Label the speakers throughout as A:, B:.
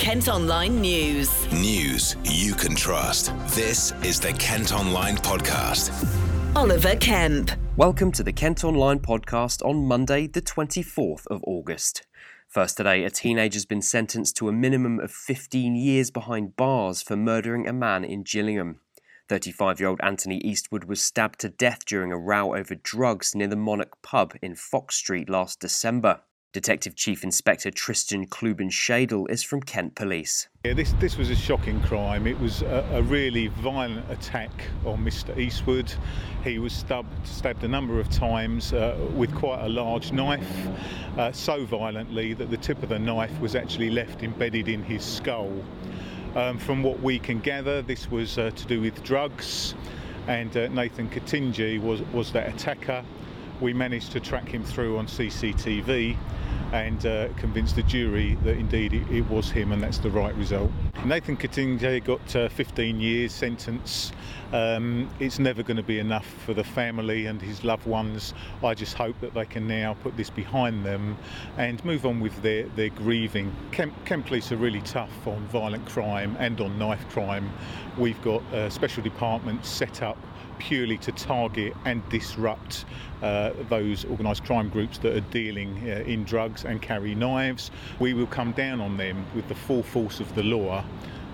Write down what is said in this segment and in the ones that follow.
A: Kent Online News.
B: News you can trust. This is the Kent Online Podcast.
A: Oliver Kemp.
C: Welcome to the Kent Online Podcast on Monday, the 24th of August. First today, a teenager's been sentenced to a minimum of 15 years behind bars for murdering a man in Gillingham. 35 year old Anthony Eastwood was stabbed to death during a row over drugs near the Monarch pub in Fox Street last December. Detective Chief Inspector Tristan Kluben Shadle is from Kent Police.
D: Yeah, this this was a shocking crime. It was a, a really violent attack on Mr. Eastwood. He was stabbed, stabbed a number of times uh, with quite a large knife, uh, so violently that the tip of the knife was actually left embedded in his skull. Um, from what we can gather, this was uh, to do with drugs, and uh, Nathan Katinji was was that attacker. We managed to track him through on CCTV and uh, convince the jury that indeed it, it, was him and that's the right result. Nathan Katinge got uh, 15 years sentence. Um, it's never going to be enough for the family and his loved ones. I just hope that they can now put this behind them and move on with their, their grieving. Kent, Kent Police are really tough on violent crime and on knife crime. We've got uh, special departments set up purely to target and disrupt uh, those organised crime groups that are dealing uh, in drugs and carry knives. We will come down on them with the full force of the law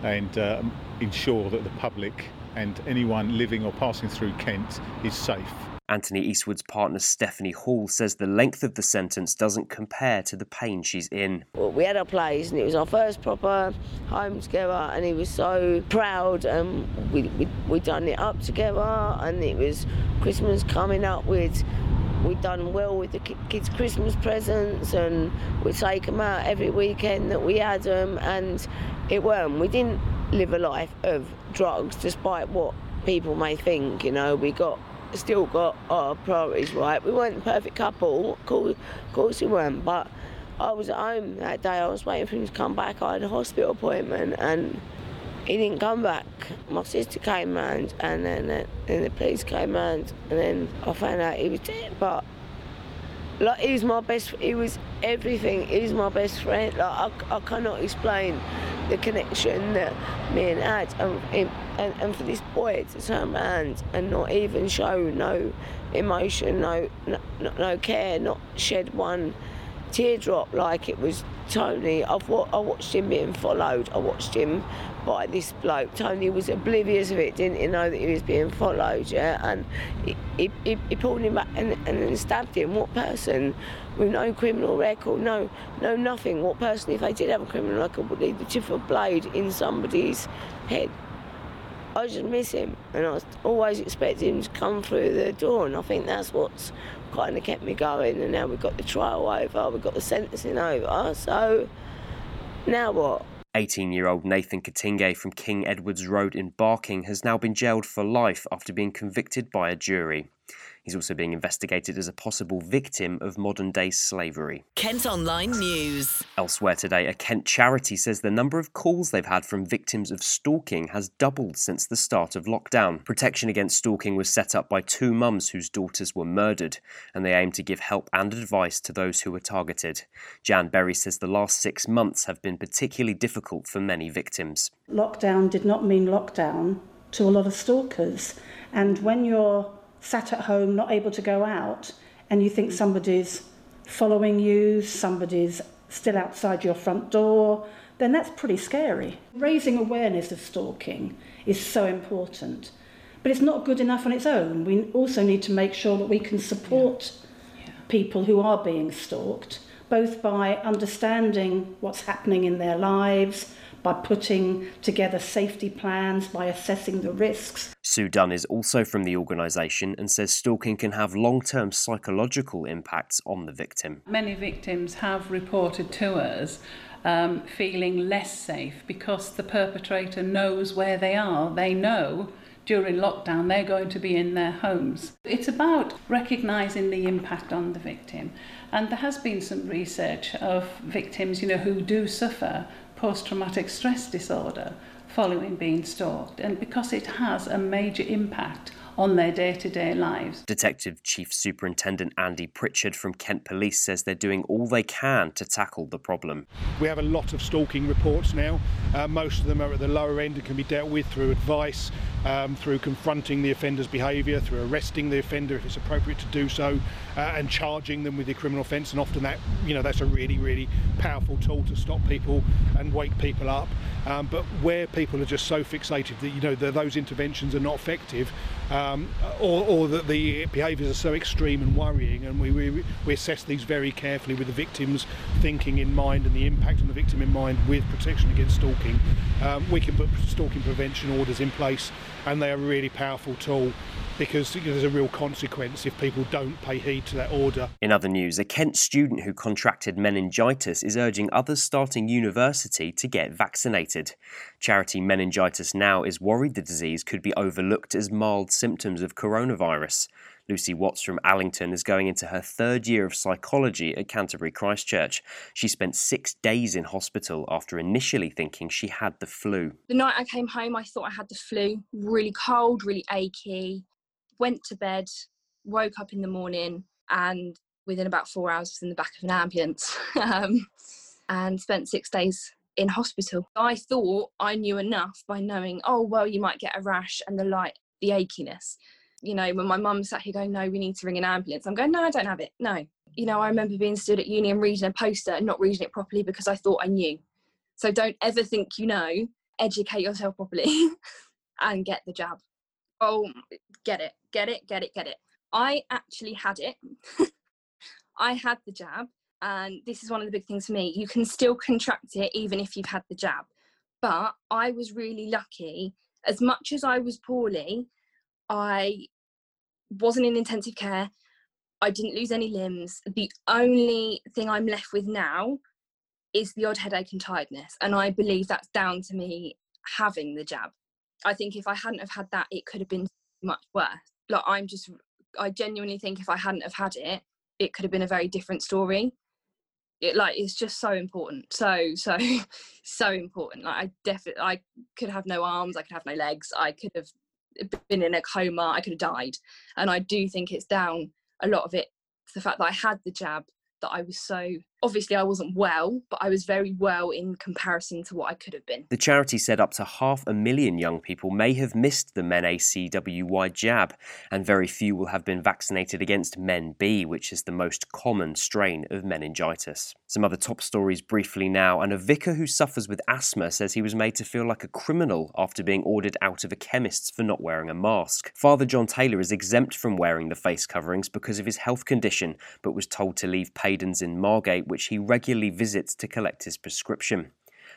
D: and uh, ensure that the public and anyone living or passing through Kent is safe.
C: Anthony Eastwood's partner Stephanie Hall says the length of the sentence doesn't compare to the pain she's in.
E: Well, we had our place and it was our first proper home together and he was so proud and we, we, we done it up together and it was Christmas coming up with we'd done well with the kids' Christmas presents and we'd take them out every weekend that we had them and it weren't. We didn't live a life of drugs despite what people may think, you know, we got still got our priorities right. We weren't the perfect couple, of course, of course we weren't, but I was at home that day. I was waiting for him to come back. I had a hospital appointment and he didn't come back. My sister came round and then, uh, then the police came round and then I found out he was dead. But like he was my best, he was everything. He was my best friend. Like I, I cannot explain the connection that me and had, and, and, and for this boy to turn around and not even show no emotion, no, no, no care, not shed one teardrop like it was Tony. I've I watched him being followed. I watched him by this bloke. Tony was oblivious of it, didn't he know that he was being followed, yeah? And he, he, he, he pulled him back and, and then stabbed him. What person with no criminal record, no, no nothing, what person, if they did have a criminal record, would leave the tip of a blade in somebody's head? I just miss him, and I was always expected him to come through the door, and I think that's what's kind of kept me going. And now we've got the trial over, we've got the sentencing over, so now what?
C: 18 year old Nathan Katinge from King Edwards Road in Barking has now been jailed for life after being convicted by a jury. He's also being investigated as a possible victim of modern day slavery.
A: Kent Online News.
C: Elsewhere today, a Kent charity says the number of calls they've had from victims of stalking has doubled since the start of lockdown. Protection Against Stalking was set up by two mums whose daughters were murdered, and they aim to give help and advice to those who were targeted. Jan Berry says the last six months have been particularly difficult for many victims.
F: Lockdown did not mean lockdown to a lot of stalkers, and when you're sat at home, not able to go out, and you think mm. somebody's following you, somebody's still outside your front door, then that's pretty scary. Raising awareness of stalking is so important. But it's not good enough on its own. We also need to make sure that we can support yeah. Yeah. people who are being stalked, both by understanding what's happening in their lives, by putting together safety plans, by assessing the risks.
C: Sue Dunn is also from the organisation and says stalking can have long term psychological impacts on the victim.
G: Many victims have reported to us um, feeling less safe because the perpetrator knows where they are. They know during lockdown they're going to be in their homes. It's about recognising the impact on the victim. And there has been some research of victims, you know, who do suffer post-traumatic stress disorder following being stalked and because it has a major impact on their day to day lives.
C: Detective Chief Superintendent Andy Pritchard from Kent Police says they're doing all they can to tackle the problem.
H: We have a lot of stalking reports now. Uh, most of them are at the lower end and can be dealt with through advice, um, through confronting the offender's behaviour, through arresting the offender if it's appropriate to do so, uh, and charging them with the criminal offence. And often that, you know, that's a really, really powerful tool to stop people and wake people up. Um, but where people are just so fixated that you know that those interventions are not effective, um, or, or, that the behaviours are so extreme and worrying, and we, we, we assess these very carefully with the victim's thinking in mind and the impact on the victim in mind with protection against stalking. Um, we can put stalking prevention orders in place, and they are a really powerful tool because there's a real consequence if people don't pay heed to that order.
C: In other news, a Kent student who contracted meningitis is urging others starting university to get vaccinated. Charity Meningitis Now is worried the disease could be overlooked as mild symptoms of coronavirus. Lucy Watts from Allington is going into her third year of psychology at Canterbury Christ Church. She spent six days in hospital after initially thinking she had the flu.
I: The night I came home, I thought I had the flu. Really cold, really achy went to bed, woke up in the morning, and within about four hours was in the back of an ambulance um, and spent six days in hospital. I thought I knew enough by knowing, oh, well, you might get a rash and the light, the achiness. You know, when my mum sat here going, no, we need to ring an ambulance, I'm going, no, I don't have it. No. You know, I remember being stood at uni and reading a poster and not reading it properly because I thought I knew. So don't ever think you know, educate yourself properly and get the jab. Oh, get it, get it, get it, get it. I actually had it. I had the jab, and this is one of the big things for me. You can still contract it even if you've had the jab. But I was really lucky. As much as I was poorly, I wasn't in intensive care. I didn't lose any limbs. The only thing I'm left with now is the odd headache and tiredness. And I believe that's down to me having the jab. I think if I hadn't have had that, it could have been much worse. Like I'm just, I genuinely think if I hadn't have had it, it could have been a very different story. It like it's just so important, so so so important. Like I definitely, I could have no arms, I could have no legs, I could have been in a coma, I could have died, and I do think it's down a lot of it to the fact that I had the jab, that I was so obviously I wasn't well, but I was very well in comparison to what I could have been.
C: The charity said up to half a million young people may have missed the MenACWY jab, and very few will have been vaccinated against MenB, which is the most common strain of meningitis. Some other top stories briefly now, and a vicar who suffers with asthma says he was made to feel like a criminal after being ordered out of a chemist's for not wearing a mask. Father John Taylor is exempt from wearing the face coverings because of his health condition, but was told to leave Paydens in Margate, which he regularly visits to collect his prescription.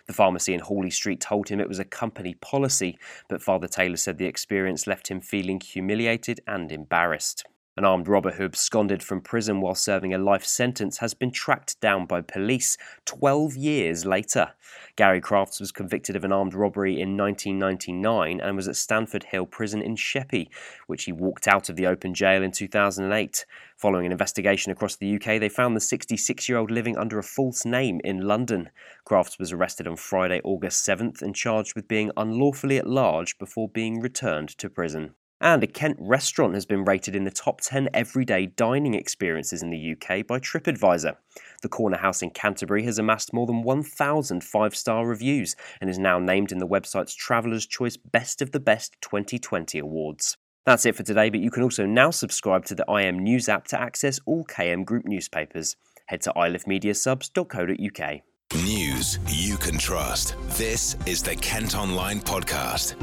C: The pharmacy in Hawley Street told him it was a company policy, but Father Taylor said the experience left him feeling humiliated and embarrassed. An armed robber who absconded from prison while serving a life sentence has been tracked down by police 12 years later. Gary Crafts was convicted of an armed robbery in 1999 and was at Standford Hill Prison in Sheppey, which he walked out of the open jail in 2008. Following an investigation across the UK, they found the 66 year old living under a false name in London. Crafts was arrested on Friday, August 7th, and charged with being unlawfully at large before being returned to prison. And a Kent restaurant has been rated in the top 10 everyday dining experiences in the UK by TripAdvisor. The Corner House in Canterbury has amassed more than 1,000 five star reviews and is now named in the website's Traveller's Choice Best of the Best 2020 awards. That's it for today, but you can also now subscribe to the IM News app to access all KM Group newspapers. Head to ilifmediasubs.co.uk.
B: News you can trust. This is the Kent Online Podcast.